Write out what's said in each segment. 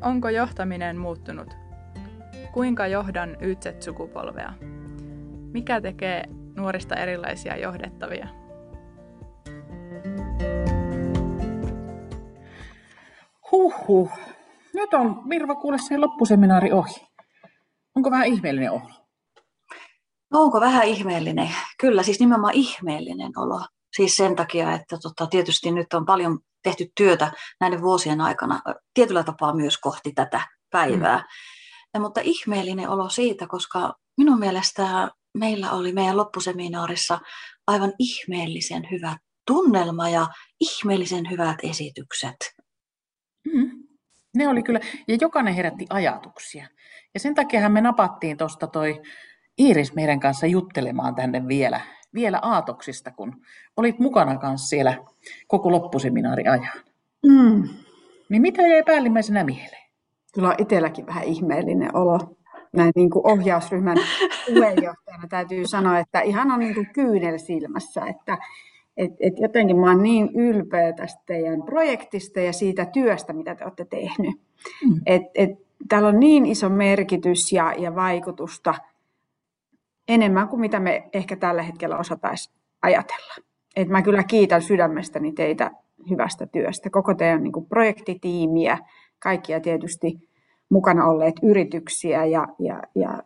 Onko johtaminen muuttunut? Kuinka johdan YZ-sukupolvea? Mikä tekee nuorista erilaisia johdettavia? Huhhuh. Nyt on Mirva kuule se loppuseminaari ohi. Onko vähän ihmeellinen olo? No onko vähän ihmeellinen? Kyllä, siis nimenomaan ihmeellinen olo. Siis sen takia, että tota, tietysti nyt on paljon tehty työtä näiden vuosien aikana tietyllä tapaa myös kohti tätä päivää. Mm. Ja, mutta ihmeellinen olo siitä, koska minun mielestä meillä oli meidän loppuseminaarissa aivan ihmeellisen hyvä tunnelma ja ihmeellisen hyvät esitykset. Mm. Ne oli kyllä, ja jokainen herätti ajatuksia. Ja sen takia me napattiin tuosta toi Iiris meidän kanssa juttelemaan tänne vielä, vielä aatoksista, kun olit mukana kanssa siellä koko loppuseminaari ajan. Mm. Niin mitä jäi päällimmäisenä mieleen? Kyllä on itselläkin vähän ihmeellinen olo. Näin niin kuin ohjausryhmän puheenjohtajana täytyy sanoa, että ihan on niin kuin kyynel silmässä, että et, et jotenkin mä oon niin ylpeä tästä teidän projektista ja siitä työstä, mitä te olette tehnyt. Mm. Et, et, täällä on niin iso merkitys ja, ja vaikutusta enemmän kuin mitä me ehkä tällä hetkellä osataisiin ajatella. Et mä kyllä kiitän sydämestäni teitä hyvästä työstä, koko teidän niin kuin projektitiimiä, kaikkia tietysti mukana olleet yrityksiä ja, ja, ja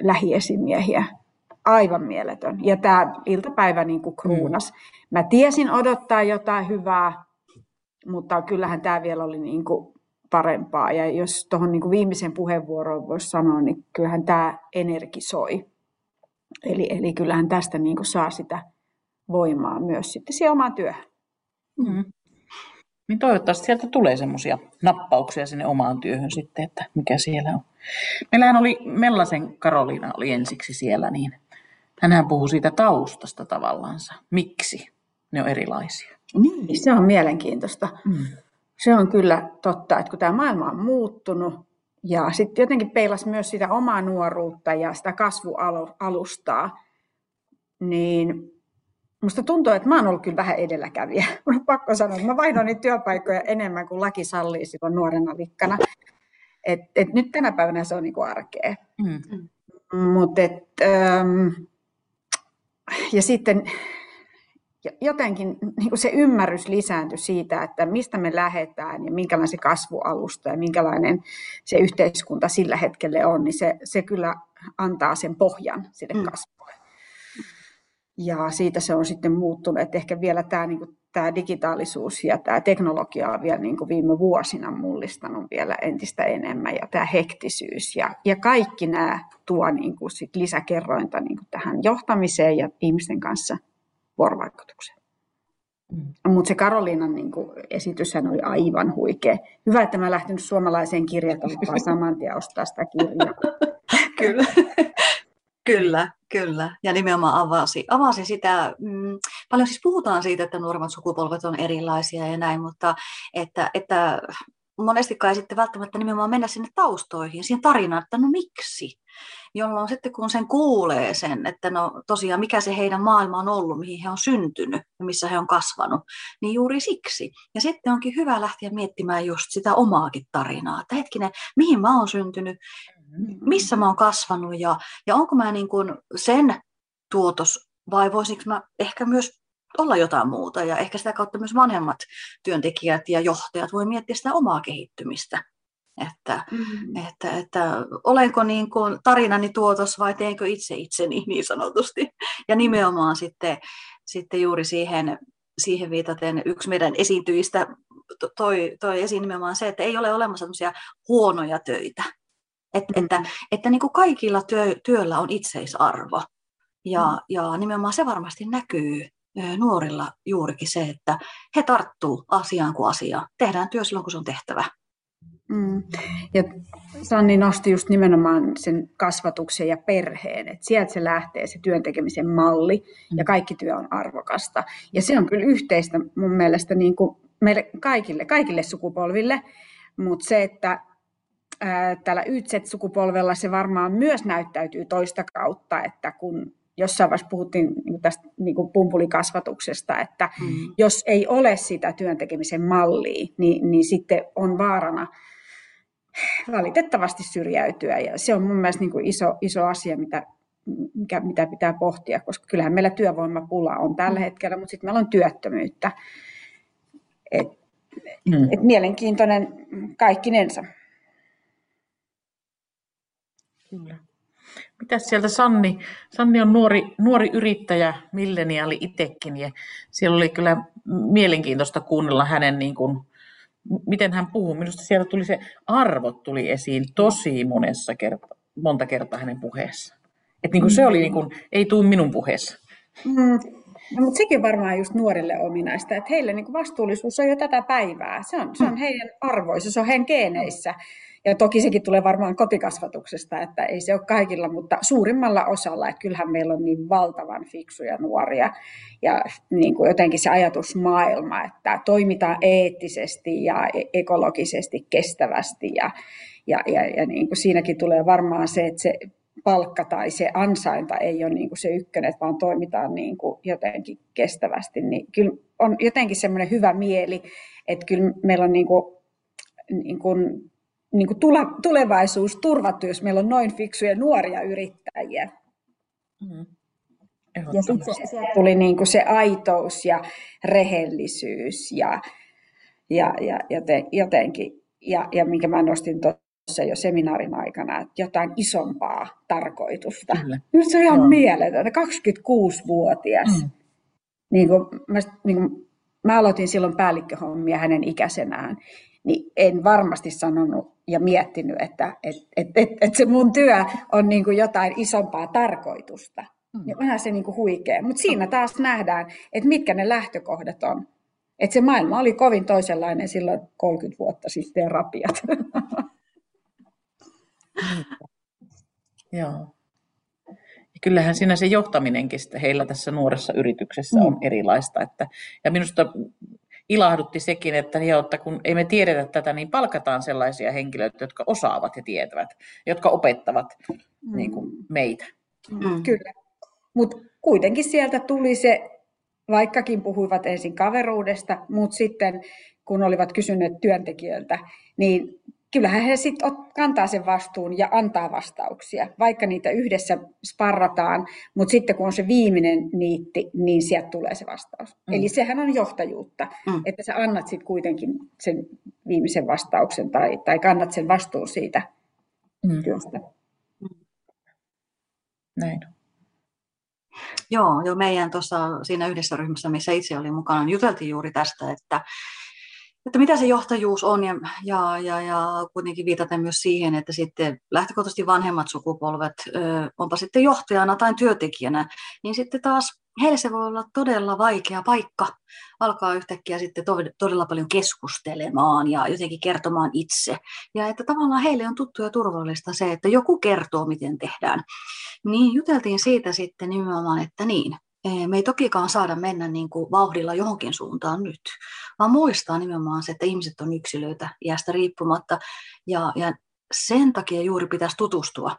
lähiesimiehiä. Aivan mieletön. Ja tämä iltapäivä niin kuin kruunas. Mm. Mä tiesin odottaa jotain hyvää, mutta kyllähän tämä vielä oli niin kuin parempaa. Ja jos tuohon niin viimeisen puheenvuoroon voisi sanoa, niin kyllähän tämä energisoi. Eli, eli kyllähän tästä niin kuin saa sitä voimaa myös sitten siihen omaan työhön. Mm. Niin toivottavasti sieltä tulee semmoisia nappauksia sinne omaan työhön sitten, että mikä siellä on. Meillähän oli, Mellasen Karoliina oli ensiksi siellä, niin hänhän puhui siitä taustasta tavallaansa. Miksi ne on erilaisia? Niin, se on mielenkiintoista. Mm. Se on kyllä totta, että kun tämä maailma on muuttunut ja sitten jotenkin peilas myös sitä omaa nuoruutta ja sitä kasvualustaa, niin Musta tuntuu, että mä oon ollut kyllä vähän edelläkävijä. Mun on pakko sanoa, että mä vaihdoin niitä työpaikkoja enemmän kuin laki sallii silloin nuorena likkana. Et, et nyt tänä päivänä se on niinku arkea. Mm. Mut et, ähm, ja sitten jotenkin niin se ymmärrys lisääntyi siitä, että mistä me lähdetään ja minkälainen se kasvualusta ja minkälainen se yhteiskunta sillä hetkellä on, niin se, se kyllä antaa sen pohjan sille mm. kasvulle. Ja siitä se on sitten muuttunut, että ehkä vielä tämä, niin kuin, tämä digitaalisuus ja tämä teknologia on vielä niin kuin viime vuosina mullistanut vielä entistä enemmän ja tämä hektisyys ja, ja kaikki nämä tuo niin kuin sit lisäkerrointa niin kuin tähän johtamiseen ja ihmisten kanssa vuorovaikutukseen. Mm. Mutta se Karoliinan niin kuin, esityshän oli aivan huikea. Hyvä, että mä lähtenyt suomalaiseen kirjakauppaan saman tien ostaa sitä kirjaa. Kyllä. Kyllä, kyllä. Ja nimenomaan avasi, avasi sitä, mm, paljon siis puhutaan siitä, että nuoremmat sukupolvet on erilaisia ja näin, mutta että, että monesti kai sitten välttämättä nimenomaan mennä sinne taustoihin, siihen tarinaan, että no miksi? Jolloin sitten kun sen kuulee sen, että no tosiaan mikä se heidän maailma on ollut, mihin he on syntynyt ja missä he on kasvanut, niin juuri siksi. Ja sitten onkin hyvä lähteä miettimään just sitä omaakin tarinaa, että hetkinen, mihin mä oon syntynyt, missä mä oon kasvanut ja, ja onko mä niin kuin sen tuotos vai voisinko mä ehkä myös olla jotain muuta ja ehkä sitä kautta myös vanhemmat työntekijät ja johtajat voi miettiä sitä omaa kehittymistä. Että, mm-hmm. että, että olenko niin kuin tarinani tuotos vai teenkö itse itseni niin sanotusti. Ja nimenomaan sitten, sitten juuri siihen, siihen viitaten yksi meidän esiintyjistä toi, toi esiin nimenomaan se, että ei ole olemassa huonoja töitä. Et, mm. Että, että niin kuin kaikilla työ, työllä on itseisarvo. Ja, mm. ja nimenomaan se varmasti näkyy nuorilla juurikin se, että he tarttuu asiaan kuin asiaan. Tehdään työ silloin, kun se on tehtävä. Mm. Ja Sanni nosti just nimenomaan sen kasvatuksen ja perheen, että sieltä se lähtee se työntekemisen malli mm. ja kaikki työ on arvokasta. Ja se on kyllä yhteistä mun mielestä niin kuin meille kaikille, kaikille sukupolville, mutta se, että tällä YZ-sukupolvella se varmaan myös näyttäytyy toista kautta, että kun jossain vaiheessa puhuttiin niin tästä niin kuin pumpulikasvatuksesta, että mm. jos ei ole sitä työntekemisen mallia, niin, niin sitten on vaarana valitettavasti syrjäytyä. Ja se on mun mielestä niin kuin iso, iso asia, mitä, mikä, mitä pitää pohtia, koska kyllähän meillä työvoimapula on tällä mm. hetkellä, mutta sitten meillä on työttömyyttä. Et, mm. et mielenkiintoinen kaikkinensa. Kyllä. Mitäs sieltä Sanni? Sanni on nuori, nuori yrittäjä, milleniaali itsekin, ja siellä oli kyllä mielenkiintoista kuunnella hänen, niin kuin, miten hän puhuu. Minusta sieltä tuli se arvot tuli esiin tosi monessa kerta, monta kertaa hänen puheessaan. Et niin kuin se oli, niin kuin, ei tuu minun puheessa. Mm. No, mutta sekin varmaan just nuorille ominaista, että heille niin kuin vastuullisuus on jo tätä päivää. Se on, se on mm. heidän arvoissa, se on heidän geeneissä. Ja toki sekin tulee varmaan kotikasvatuksesta, että ei se ole kaikilla, mutta suurimmalla osalla, että kyllähän meillä on niin valtavan fiksuja nuoria. Ja niin kuin jotenkin se ajatusmaailma, että toimitaan eettisesti ja e-, ekologisesti kestävästi. Ja, ja, ja, ja niin kuin siinäkin tulee varmaan se, että se palkka tai se ansainta ei ole niin kuin se ykkönen, vaan toimitaan niin kuin jotenkin kestävästi. Niin kyllä on jotenkin semmoinen hyvä mieli, että kyllä meillä on niin kuin, niin kuin niin kuin tulevaisuus turvattu, jos meillä on noin fiksuja nuoria yrittäjiä. Mm. Ja sitten se, tuli niin kuin se aitous ja rehellisyys ja, ja, ja joten, jotenkin, ja, ja minkä mä nostin tuossa jo seminaarin aikana, että jotain isompaa tarkoitusta. Kyllä. Nyt se on ihan Joo. mieletöntä, 26-vuotias. Mm. Niin kuin, mä, niin kuin, mä aloitin silloin päällikköhommia hänen ikäisenään, niin en varmasti sanonut ja miettinyt, että et, et, et, et se mun työ on niin kuin jotain isompaa tarkoitusta. Mm. Ja onhan se niin kuin huikea. Mutta siinä taas nähdään, että mitkä ne lähtökohdat on. Että se maailma oli kovin toisenlainen silloin 30 vuotta sitten ja rapiat. Joo. Ja kyllähän siinä se johtaminenkin heillä tässä nuoressa yrityksessä on mm. erilaista. Että, ja minusta ilahdutti sekin, että, jo, että kun ei me tiedetä tätä, niin palkataan sellaisia henkilöitä, jotka osaavat ja tietävät, jotka opettavat mm. niin kuin meitä. Mm. Kyllä. Mutta kuitenkin sieltä tuli se, vaikkakin puhuivat ensin kaveruudesta, mutta sitten kun olivat kysyneet työntekijöiltä, niin kyllähän he sitten kantaa sen vastuun ja antaa vastauksia, vaikka niitä yhdessä sparrataan, mutta sitten kun on se viimeinen niitti, niin sieltä tulee se vastaus. Mm. Eli sehän on johtajuutta, mm. että sä annat sitten kuitenkin sen viimeisen vastauksen tai, tai kannat sen vastuun siitä mm. työstä. Näin. Joo, jo meidän tuossa siinä yhdessä ryhmässä, missä itse olin mukana, niin juteltiin juuri tästä, että että mitä se johtajuus on ja, ja, ja, ja kuitenkin viitaten myös siihen, että sitten lähtökohtaisesti vanhemmat sukupolvet, ö, onpa sitten johtajana tai työntekijänä, niin sitten taas heille se voi olla todella vaikea paikka alkaa yhtäkkiä sitten todella paljon keskustelemaan ja jotenkin kertomaan itse. Ja että tavallaan heille on tuttu ja turvallista se, että joku kertoo, miten tehdään. Niin juteltiin siitä sitten nimenomaan, että niin, me ei tokikaan saada mennä niin kuin vauhdilla johonkin suuntaan nyt, vaan muistaa nimenomaan se, että ihmiset on yksilöitä iästä riippumatta. Ja, ja sen takia juuri pitäisi tutustua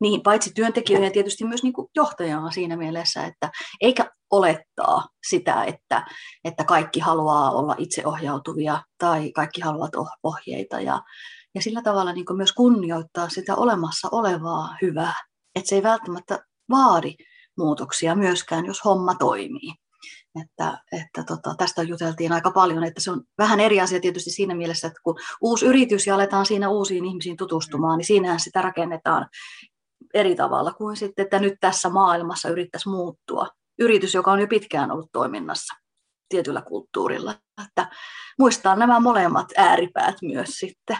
niihin paitsi työntekijöihin ja tietysti myös niin kuin johtajana siinä mielessä, että eikä olettaa sitä, että, että kaikki haluaa olla itseohjautuvia tai kaikki haluavat ohjeita. Ja, ja sillä tavalla niin kuin myös kunnioittaa sitä olemassa olevaa hyvää, että se ei välttämättä vaadi muutoksia myöskään, jos homma toimii. Että, että tota, tästä juteltiin aika paljon, että se on vähän eri asia tietysti siinä mielessä, että kun uusi yritys ja aletaan siinä uusiin ihmisiin tutustumaan, niin siinähän sitä rakennetaan eri tavalla kuin sitten, että nyt tässä maailmassa yrittäisi muuttua. Yritys, joka on jo pitkään ollut toiminnassa tietyllä kulttuurilla. Että muistaa nämä molemmat ääripäät myös sitten.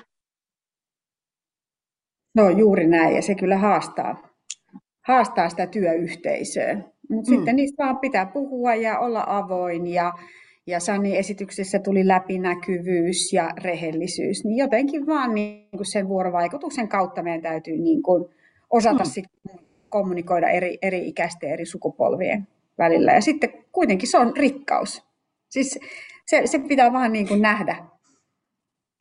No juuri näin, ja se kyllä haastaa haastaa sitä työyhteisöä. Mutta mm. sitten niistä vaan pitää puhua ja olla avoin ja, ja Sani esityksessä tuli läpinäkyvyys ja rehellisyys, niin jotenkin vaan niin kuin sen vuorovaikutuksen kautta meidän täytyy niin kuin osata mm. sit kommunikoida eri, eri ikäisten eri sukupolvien välillä. Ja sitten kuitenkin se on rikkaus. Siis se, se pitää vaan niin kuin nähdä,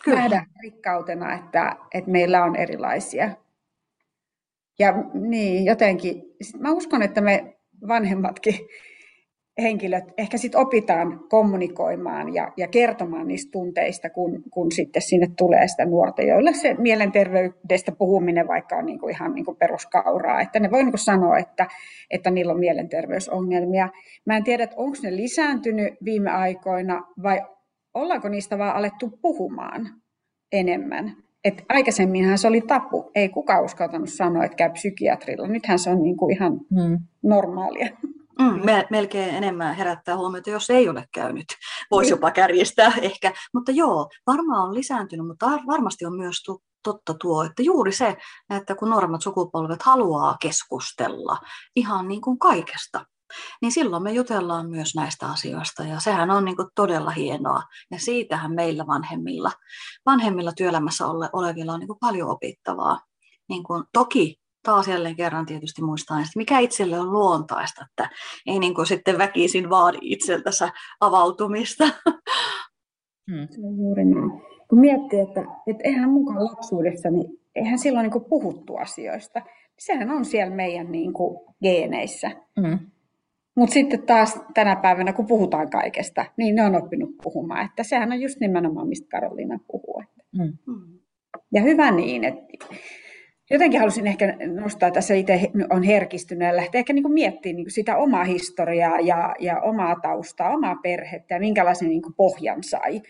Kyllä. nähdä rikkautena, että, että meillä on erilaisia ja niin, jotenkin, mä uskon, että me vanhemmatkin henkilöt ehkä sitten opitaan kommunikoimaan ja, ja kertomaan niistä tunteista, kun, kun sitten sinne tulee sitä nuorta, joille se mielenterveydestä puhuminen vaikka on niin kuin ihan niin kuin peruskauraa, että ne voi niin kuin sanoa, että, että niillä on mielenterveysongelmia. Mä en tiedä, onko ne lisääntynyt viime aikoina vai ollaanko niistä vaan alettu puhumaan enemmän. Et aikaisemminhan se oli tapu. Ei kukaan uskaltanut sanoa, että käy psykiatrilla. Nythän se on niin kuin ihan hmm. normaalia. Mm, melkein enemmän herättää huomiota, jos ei ole käynyt. Voisi jopa kärjistää ehkä. Mutta joo, varmaan on lisääntynyt, mutta varmasti on myös totta tuo, että juuri se, että kun nuoremmat sukupolvet haluaa keskustella ihan niin kuin kaikesta, niin silloin me jutellaan myös näistä asioista ja sehän on niin kuin todella hienoa. Ja siitähän meillä vanhemmilla, vanhemmilla työelämässä ole, olevilla on niin kuin paljon opittavaa. Niin kuin, toki taas jälleen kerran tietysti muistaa, että mikä itselle on luontaista, että ei niin kuin sitten väkisin vaadi itseltänsä avautumista. Hmm. Se on juuri näin. Kun miettii, että, että eihän mukaan lapsuudessa, niin eihän silloin niin puhuttu asioista. Sehän on siellä meidän niin kuin geeneissä. Hmm. Mutta sitten taas tänä päivänä, kun puhutaan kaikesta, niin ne on oppinut puhumaan. Että sehän on just nimenomaan, mistä Karoliina puhuu. Mm. Ja hyvä niin, että jotenkin halusin ehkä nostaa, tässä itse on herkistynyt ja lähteä ehkä niin kuin miettimään niin kuin sitä omaa historiaa ja, ja omaa taustaa, omaa perhettä ja minkälaisen niin kuin pohjan sai.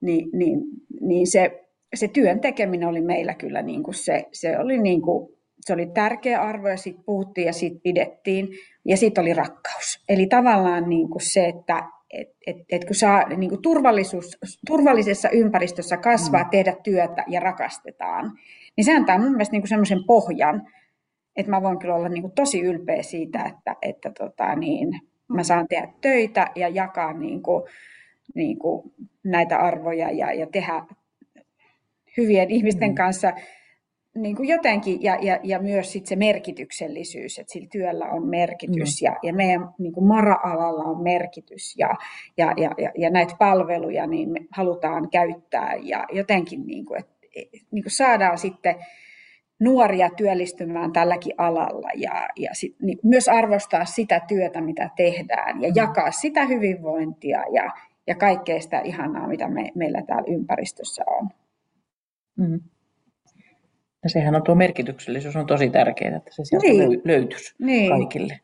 Niin, niin, niin se, se työn tekeminen oli meillä kyllä niin kuin se, se oli niin kuin, se oli tärkeä arvo ja siitä puhuttiin ja siitä pidettiin ja siitä oli rakkaus. Eli tavallaan niin kuin se, että et, et, et kun saa niin kuin turvallisuus, turvallisessa ympäristössä kasvaa, mm. tehdä työtä ja rakastetaan, niin se antaa mun mielestä niin semmoisen pohjan, että mä voin kyllä olla niin kuin tosi ylpeä siitä, että, että tota, niin, mä saan tehdä töitä ja jakaa niin kuin, niin kuin näitä arvoja ja, ja tehdä hyvien ihmisten mm. kanssa niin kuin jotenkin, ja, ja, ja myös sit se merkityksellisyys, että sillä työllä on merkitys, mm. ja, ja meidän niin kuin mara-alalla on merkitys, ja, ja, ja, ja, ja näitä palveluja niin me halutaan käyttää, ja jotenkin niin kuin, että niin kuin saadaan sitten nuoria työllistymään tälläkin alalla ja, ja sit, niin myös arvostaa sitä työtä, mitä tehdään ja mm. jakaa sitä hyvinvointia ja, ja kaikkea sitä ihanaa, mitä me, meillä täällä ympäristössä on. Mm. Ja sehän on tuo merkityksellisyys on tosi tärkeää, että se sieltä niin. löytyisi niin. kaikille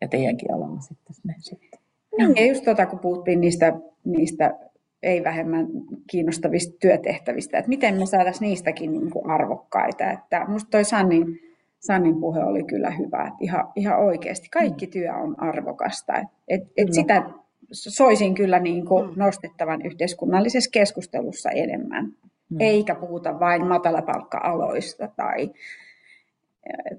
ja teidänkin alalla sitten. sitten. Niin, ja just tuota, kun puhuttiin niistä, niistä ei vähemmän kiinnostavista työtehtävistä, että miten me saataisiin niistäkin niin kuin arvokkaita. Että musta toi Sannin, Sannin puhe oli kyllä hyvä, että ihan, ihan oikeasti kaikki mm. työ on arvokasta. Et, et, et sitä soisin kyllä niin kuin mm. nostettavan yhteiskunnallisessa keskustelussa enemmän, mm. eikä puhuta vain matalapalkka-aloista tai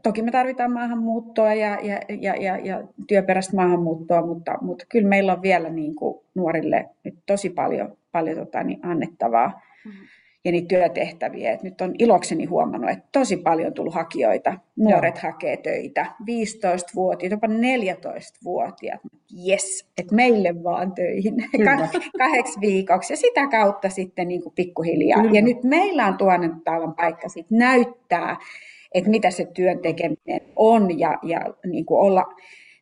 Toki me tarvitaan maahanmuuttoa ja, ja, ja, ja, ja työperäistä maahanmuuttoa, mutta, mutta kyllä meillä on vielä niin kuin nuorille nyt tosi paljon, paljon tota, niin annettavaa mm-hmm. Ja niitä työtehtäviä. Et nyt on ilokseni huomannut, että tosi paljon on tullut hakijoita. Nuoret Joo. hakee töitä, 15-vuotiaat, jopa 14-vuotiaat. Yes, että meille vaan töihin kahdeksi viikoksi ja sitä kautta sitten niin kuin pikkuhiljaa. Kyllä. Ja nyt meillä on taalan paikka sit näyttää, että mitä se työn tekeminen on ja, ja niin kuin olla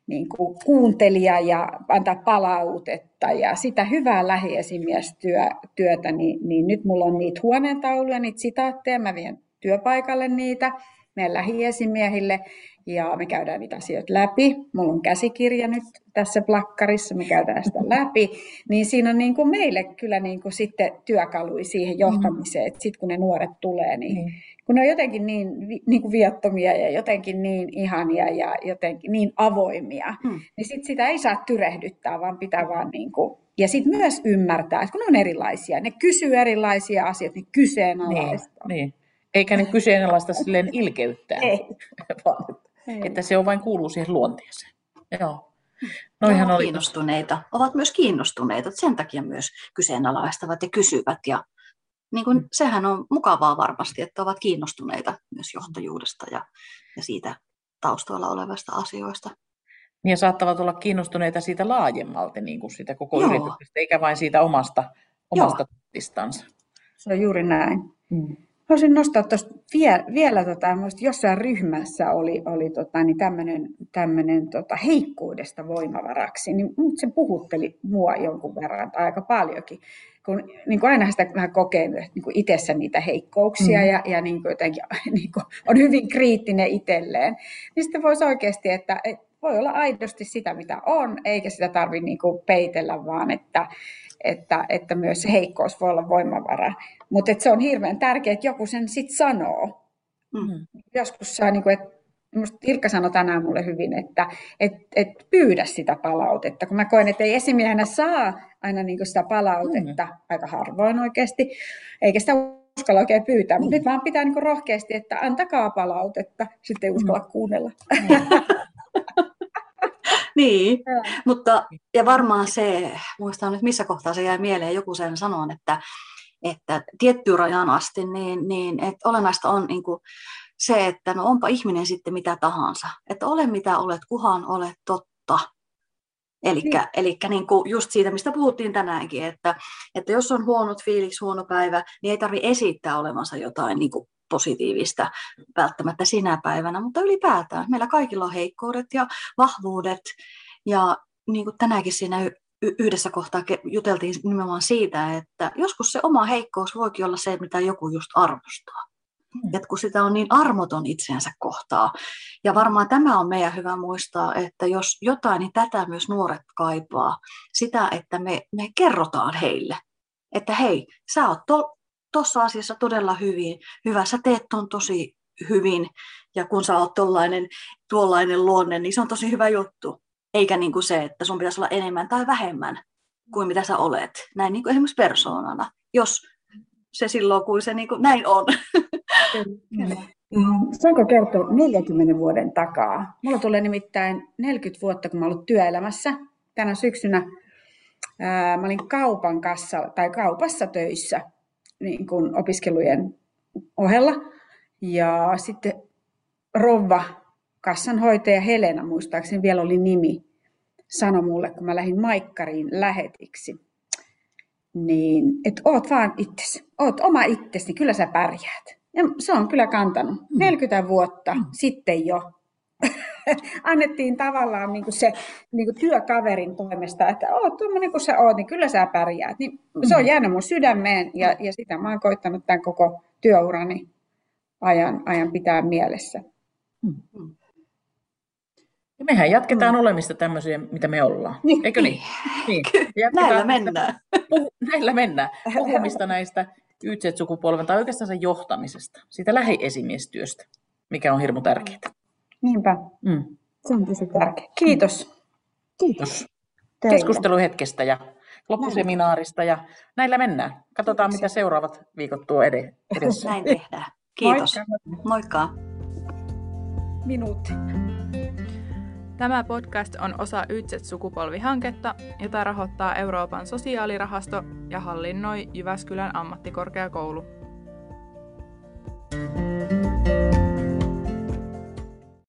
niin kuin kuuntelija ja antaa palautetta ja sitä hyvää lähiesimiestyötä, niin, niin nyt mulla on niitä huoneentauluja, niitä sitaatteja, mä vien työpaikalle niitä meidän lähiesimiehille ja me käydään niitä asioita läpi. Mulla on käsikirja nyt tässä plakkarissa, me käydään sitä läpi. Niin siinä on niin kuin meille kyllä niin kuin sitten työkalui siihen johtamiseen, että sitten kun ne nuoret tulee, niin mm kun ne on jotenkin niin, niin kuin viattomia ja jotenkin niin ihania ja jotenkin niin avoimia, hmm. niin sit sitä ei saa tyrehdyttää, vaan pitää vaan niin kuin, ja sitten myös ymmärtää, että kun ne on erilaisia, ne kysyy erilaisia asioita, ne kyseenalaistaa. Niin, niin. Eikä ne kyseenalaista silleen ilkeyttään, ei. vaan ei. että se on vain kuuluu siihen luonteeseen. Joo. No ihan ovat kiinnostuneita, ovat myös kiinnostuneita, sen takia myös kyseenalaistavat ja kysyvät ja niin kuin, sehän on mukavaa varmasti, että ovat kiinnostuneita myös johtajuudesta ja, ja siitä taustalla olevasta asioista. Ja saattavat olla kiinnostuneita siitä laajemmalti, niin kuin siitä koko Joo. yrityksestä, eikä vain siitä omasta, omasta tistansa. Se on juuri näin. Mm. Haluaisin nostaa tuosta vielä, vielä tota, jossain ryhmässä oli, oli tota, niin tämmöinen, tota, heikkuudesta voimavaraksi, niin se puhutteli mua jonkun verran tai aika paljonkin, kun niin kuin aina sitä vähän kokee niin kuin itsessä niitä heikkouksia mm. ja, ja niin kuin jotenkin niin kuin on hyvin kriittinen itselleen, niin sitten voisi oikeasti, että, että voi olla aidosti sitä, mitä on, eikä sitä tarvitse niin kuin peitellä, vaan että, että, että myös se heikkous voi olla voimavara. Mutta se on hirveän tärkeää, että joku sen sitten sanoo. Mm. Joskus saa, niin kuin, että Minusta Irkka sanoi tänään mulle hyvin, että et, et pyydä sitä palautetta, kun mä koen, että ei esimiehenä saa aina niin sitä palautetta, mm. aika harvoin oikeasti, eikä sitä uskalla oikein pyytää, mutta mm. nyt vaan pitää niin rohkeasti, että antakaa palautetta, sitten ei uskalla mm. kuunnella. Niin, mutta ja varmaan se, muistan nyt missä kohtaa se jäi mieleen, joku sen sanon, että, että tiettyyn rajaan asti, niin, niin että olennaista on niin kuin se, että no onpa ihminen sitten mitä tahansa, että ole mitä olet, kuhan olet totta. Eli niin. kuin just siitä, mistä puhuttiin tänäänkin, että, että jos on huonot fiiliksi, huono päivä, niin ei tarvitse esittää olevansa jotain niin kuin positiivista välttämättä sinä päivänä, mutta ylipäätään meillä kaikilla on heikkoudet ja vahvuudet. Ja niin kuin tänäänkin siinä yhdessä kohtaa juteltiin nimenomaan siitä, että joskus se oma heikkous voikin olla se, mitä joku just arvostaa. Mm. Et kun sitä on niin armoton itseensä kohtaa. Ja varmaan tämä on meidän hyvä muistaa, että jos jotain, niin tätä myös nuoret kaipaa. Sitä, että me, me kerrotaan heille, että hei, sä oot tuossa asiassa todella hyvin, hyvä, sä teet ton tosi hyvin, ja kun sä oot tollainen, tuollainen luonne, niin se on tosi hyvä juttu. Eikä niin kuin se, että sun pitäisi olla enemmän tai vähemmän kuin mitä sä olet. Näin niin kuin esimerkiksi persoonana, jos se silloin, kun se niin kuin näin on. Mm, saanko kertoa 40 vuoden takaa? Mulla tulee nimittäin 40 vuotta, kun mä ollut työelämässä. Tänä syksynä ää, mä olin kaupan kassa, tai kaupassa töissä niin kuin opiskelujen ohella. Ja sitten Rova, kassanhoitaja Helena, muistaakseni vielä oli nimi, sanoi mulle, kun mä lähdin Maikkariin lähetiksi, niin että oot vaan itsesi, oot oma itsesi, niin kyllä sä pärjäät. Ja se on kyllä kantanut. 40 mm. vuotta mm. sitten jo annettiin tavallaan niin kuin se niin kuin työkaverin toimesta, että oot tuommoinen kuin sä oot, niin kyllä sä pärjäät. Niin se on mm. jäänyt mun sydämeen ja, ja sitä mä oon koittanut tämän koko työurani ajan, ajan pitää mielessä. Mm. Ja mehän jatketaan mm. olemista tämmöisiä, mitä me ollaan. Niin. Eikö niin? niin. Näillä mennään. Puhu, näillä mennään. Puhumista näistä YZ-sukupolven tai oikeastaan sen johtamisesta, siitä lähiesimiestyöstä, mikä on hirmu tärkeää. Niinpä. Mm. Se on tosi tärkeää. Kiitos. Kiitos. Teille. Keskusteluhetkestä ja loppuseminaarista ja näillä mennään. Katsotaan, mitä seuraavat viikot tuo edessä. Näin tehdään. Kiitos. Moikka. Moikka. Minuutti. Tämä podcast on osa YZ-sukupolvihanketta, jota rahoittaa Euroopan sosiaalirahasto ja hallinnoi Jyväskylän ammattikorkeakoulu.